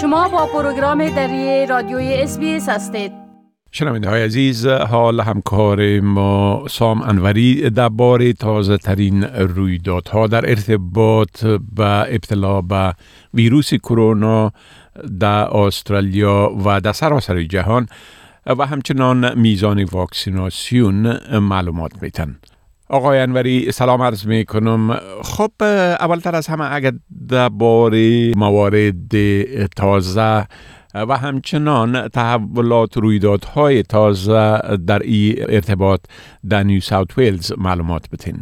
شما با پروگرام دری رادیوی اس هستید. شنونده های عزیز حال همکار ما سام انوری درباره تازه ترین رویدادها در ارتباط به ابتلا به ویروس کرونا در استرالیا و در سراسر جهان و همچنان میزان واکسیناسیون معلومات میتن. آقای انوری سلام عرض می کنم خب اولتر از همه اگر درباره موارد تازه و همچنان تحولات رویدادهای تازه در این ارتباط در نیو ساوت ویلز معلومات بتین.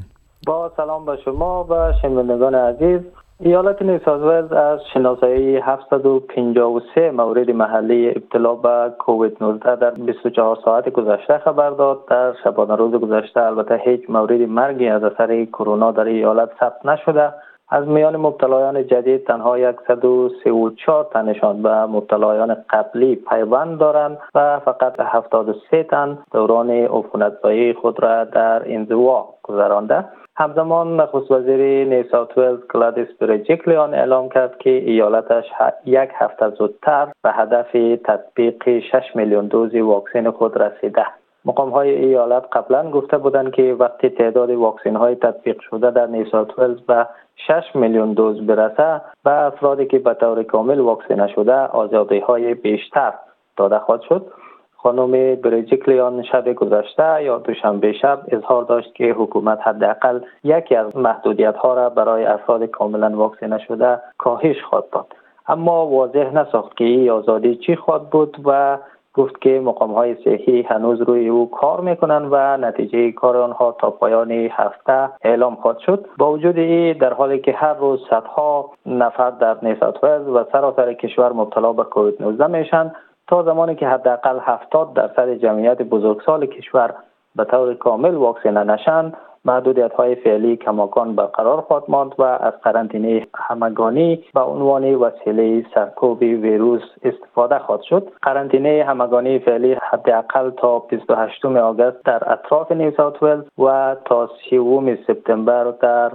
با سلام به شما و شنوندگان عزیز. ایالت نیوساوز از شناسایی 753 مورد محلی ابتلا به کووید 19 در 24 ساعت گذشته خبر داد. در شبانه روز گذشته البته هیچ مورد مرگی از اثر کرونا در ایالت ثبت نشده. از میان مبتلایان جدید تنها 134 تنشان به مبتلایان قبلی پیوند دارند و فقط 73 تن دوران عفونتزایی خود را در انزوا گذرانده. همزمان نخست وزیر نیساوت ولز گلادیس بریجیکلیان اعلام کرد که ایالتش یک هفته زودتر به هدف تطبیق 6 میلیون دوز واکسن خود رسیده. مقام های ایالت قبلا گفته بودند که وقتی تعداد واکسین های تطبیق شده در نیساوت ولز به 6 میلیون دوز برسه و افرادی که به طور کامل واکسینه شده آزادی های بیشتر داده خواهد شد. خانم بریجیکلیان شب گذشته یا دوشنبه شب اظهار داشت که حکومت حداقل یکی از محدودیت ها را برای افراد کاملا واکسینه شده کاهش خواهد داد. اما واضح نساخت که این آزادی چی خواهد بود و گفت که مقام های صحی هنوز روی او کار می‌کنند و نتیجه کار آنها تا پایان هفته اعلام خواهد شد. با وجود این در حالی که هر روز صدها نفر در نیسات و سراسر کشور مبتلا به کووید 19 میشن تا زمانی که حداقل 70 درصد جمعیت بزرگسال کشور به طور کامل واکسینه نشن محدودیت های فعلی کماکان برقرار خواهد ماند و از قرنطینه همگانی به عنوان وسیله سرکوب ویروس استفاده خواهد شد. قرنطینه همگانی فعلی حداقل تا 28 آگوست در اطراف نیو ساوت ولز و تا 30 سپتامبر در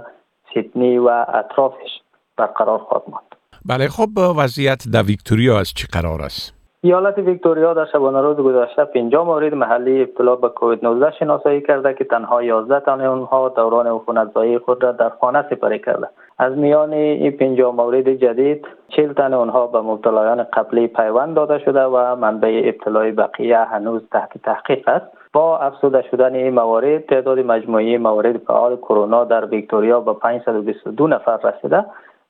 سیدنی و اطرافش برقرار خواهد ماند. بله خب وضعیت در ویکتوریا از چی قرار است؟ ایالت ویکتوریا در شبانه روز گذشته 50 مورد محلی ابتلا به کووید 19 شناسایی کرده که تنها 11 تن آنها دوران عفونتزایی خود را در خانه سپری کرده. از میان این 50 مورد جدید 40 تن آنها به مبتلایان قبلی پیوند داده شده و منبع ابتلای بقیه هنوز تحت تحقیق است. با افزوده شدن این موارد تعداد مجموعی موارد فعال کرونا در ویکتوریا به 522 نفر رسیده.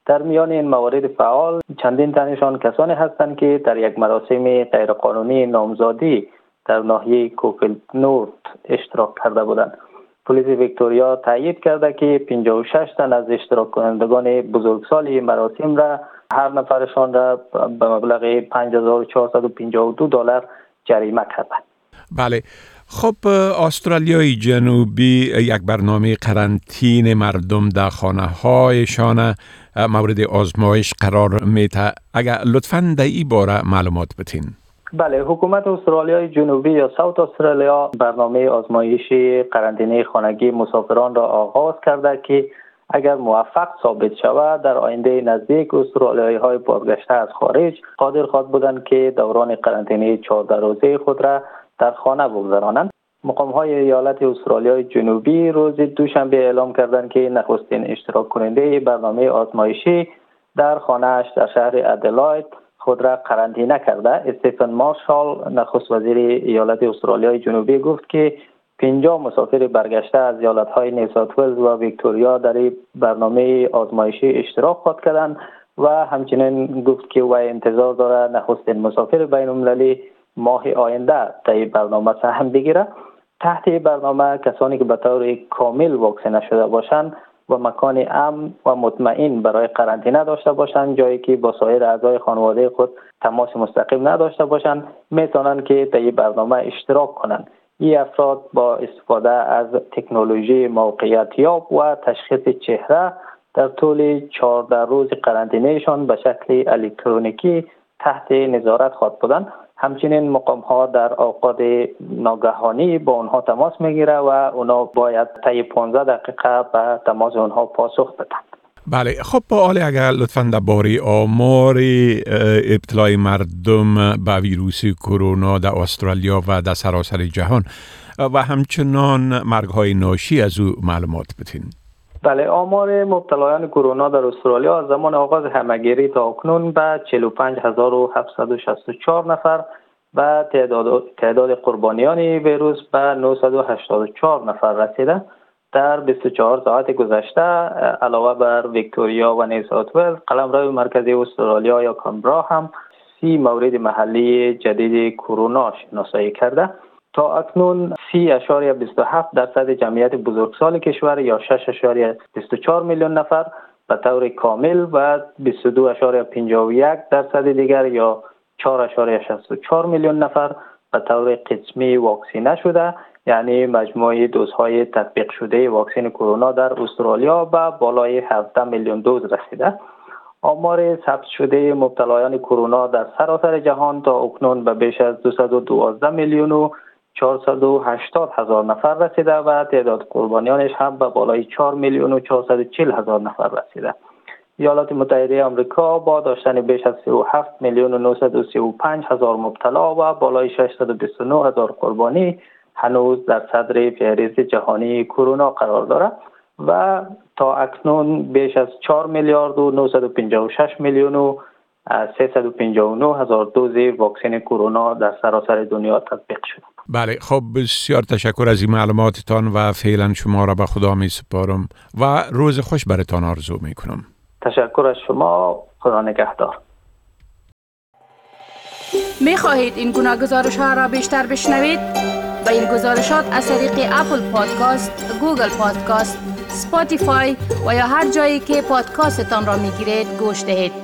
در میان این موارد فعال چندین تنشان کسانی هستند که در یک مراسم غیرقانونی نامزادی در ناحیه کوکل نورت اشتراک کرده بودند. پلیس ویکتوریا تایید کرده که 56 تن از اشتراک کنندگان بزرگسال مراسم را هر نفرشان را به مبلغ 5452 دلار جریمه کرده بله. خب استرالیای جنوبی یک برنامه قرنطین مردم در خانه هایشان مورد آزمایش قرار میته اگر لطفا در این باره معلومات بتین بله حکومت استرالیای جنوبی یا ساوت استرالیا برنامه آزمایشی قرنطینه خانگی مسافران را آغاز کرده که اگر موفق ثابت شود در آینده نزدیک استرالیایی های بازگشته از خارج قادر خواهد بودند که دوران قرنطینه 14 روزه خود را در خانه بگذرانند. مقام های ایالت استرالیای جنوبی روز دوشنبه اعلام کردند که نخستین اشتراک کننده برنامه آزمایشی در خانهاش در شهر ادلاید خود را قرنطینه کرده. استیفن مارشال نخست وزیر ایالت استرالیای جنوبی گفت که 50 مسافر برگشته از ایالت های نیسات و ویکتوریا در برنامه آزمایشی اشتراک خواهد کردند و همچنین گفت که وی انتظار دارد نخستین مسافر بین المللی ماه آینده در برنامه سهم بگیره. تحت برنامه کسانی که به طور کامل واکسینه شده باشند و مکان امن و مطمئن برای قرنطینه داشته باشند جایی که با سایر اعضای خانواده خود تماس مستقیم نداشته باشند می‌تونند که این برنامه اشتراک کنند. این افراد با استفاده از تکنولوژی موقعیت یاب و تشخیص چهره در طول 14 روز قرنطینهشان به شکل الکترونیکی تحت نظارت خواهد بودند. همچنین مقام ها در اوقات ناگهانی با اونها تماس می‌گیره و اونا باید طی 15 دقیقه به تماس اونها پاسخ بدن. بله خب با حال اگر لطفا درباره آمار ابتلای مردم به ویروس کرونا در استرالیا و در سراسر جهان و همچنان مرگ های ناشی از او معلومات بتین بله آمار مبتلایان کرونا در استرالیا از زمان آغاز همگیری تا اکنون به 45764 نفر و تعداد, تعداد قربانیان ویروس به 984 نفر رسیده. در 24 ساعت گذشته علاوه بر ویکتوریا و نیسات ولز قلمرو مرکزی استرالیا یا کانبرا هم سی مورد محلی جدید کرونا شناسایی کرده. تا اکنون 30.27 درصد جمعیت بزرگسال کشور یا 6.24 میلیون نفر به طور کامل و 22.51 درصد دیگر یا 4.64 میلیون نفر به طور قسمی واکسینه شده یعنی مجموعه دوزهای تطبیق شده واکسن کرونا در استرالیا به بالای 17 میلیون دوز رسیده. آمار ثبت شده مبتلایان کرونا در سراسر جهان تا اکنون به بیش از 212 میلیون و 480 هزار نفر رسیده و تعداد قربانیانش هم به بالای 4 میلیون و 440 هزار نفر رسیده. ایالات متحده آمریکا با داشتن بیش از 37 میلیون و 935 هزار مبتلا و بالای 629 هزار قربانی هنوز در صدر فهرست جهانی کرونا قرار دارد و تا اکنون بیش از 4 میلیارد و 956 میلیون و 359 هزار دوز واکسن کرونا در سراسر دنیا تطبیق شده بله خب بسیار تشکر از این معلوماتتان و فعلا شما را به خدا می سپارم و روز خوش برتان آرزو می کنم تشکر از شما خدا نگهدار می خواهید این گونه گزارش ها را بیشتر بشنوید؟ با این گزارشات از طریق Apple Podcast، Google Podcast، Spotify و یا هر جایی که پادکاستتان را می گیرید گوش دهید.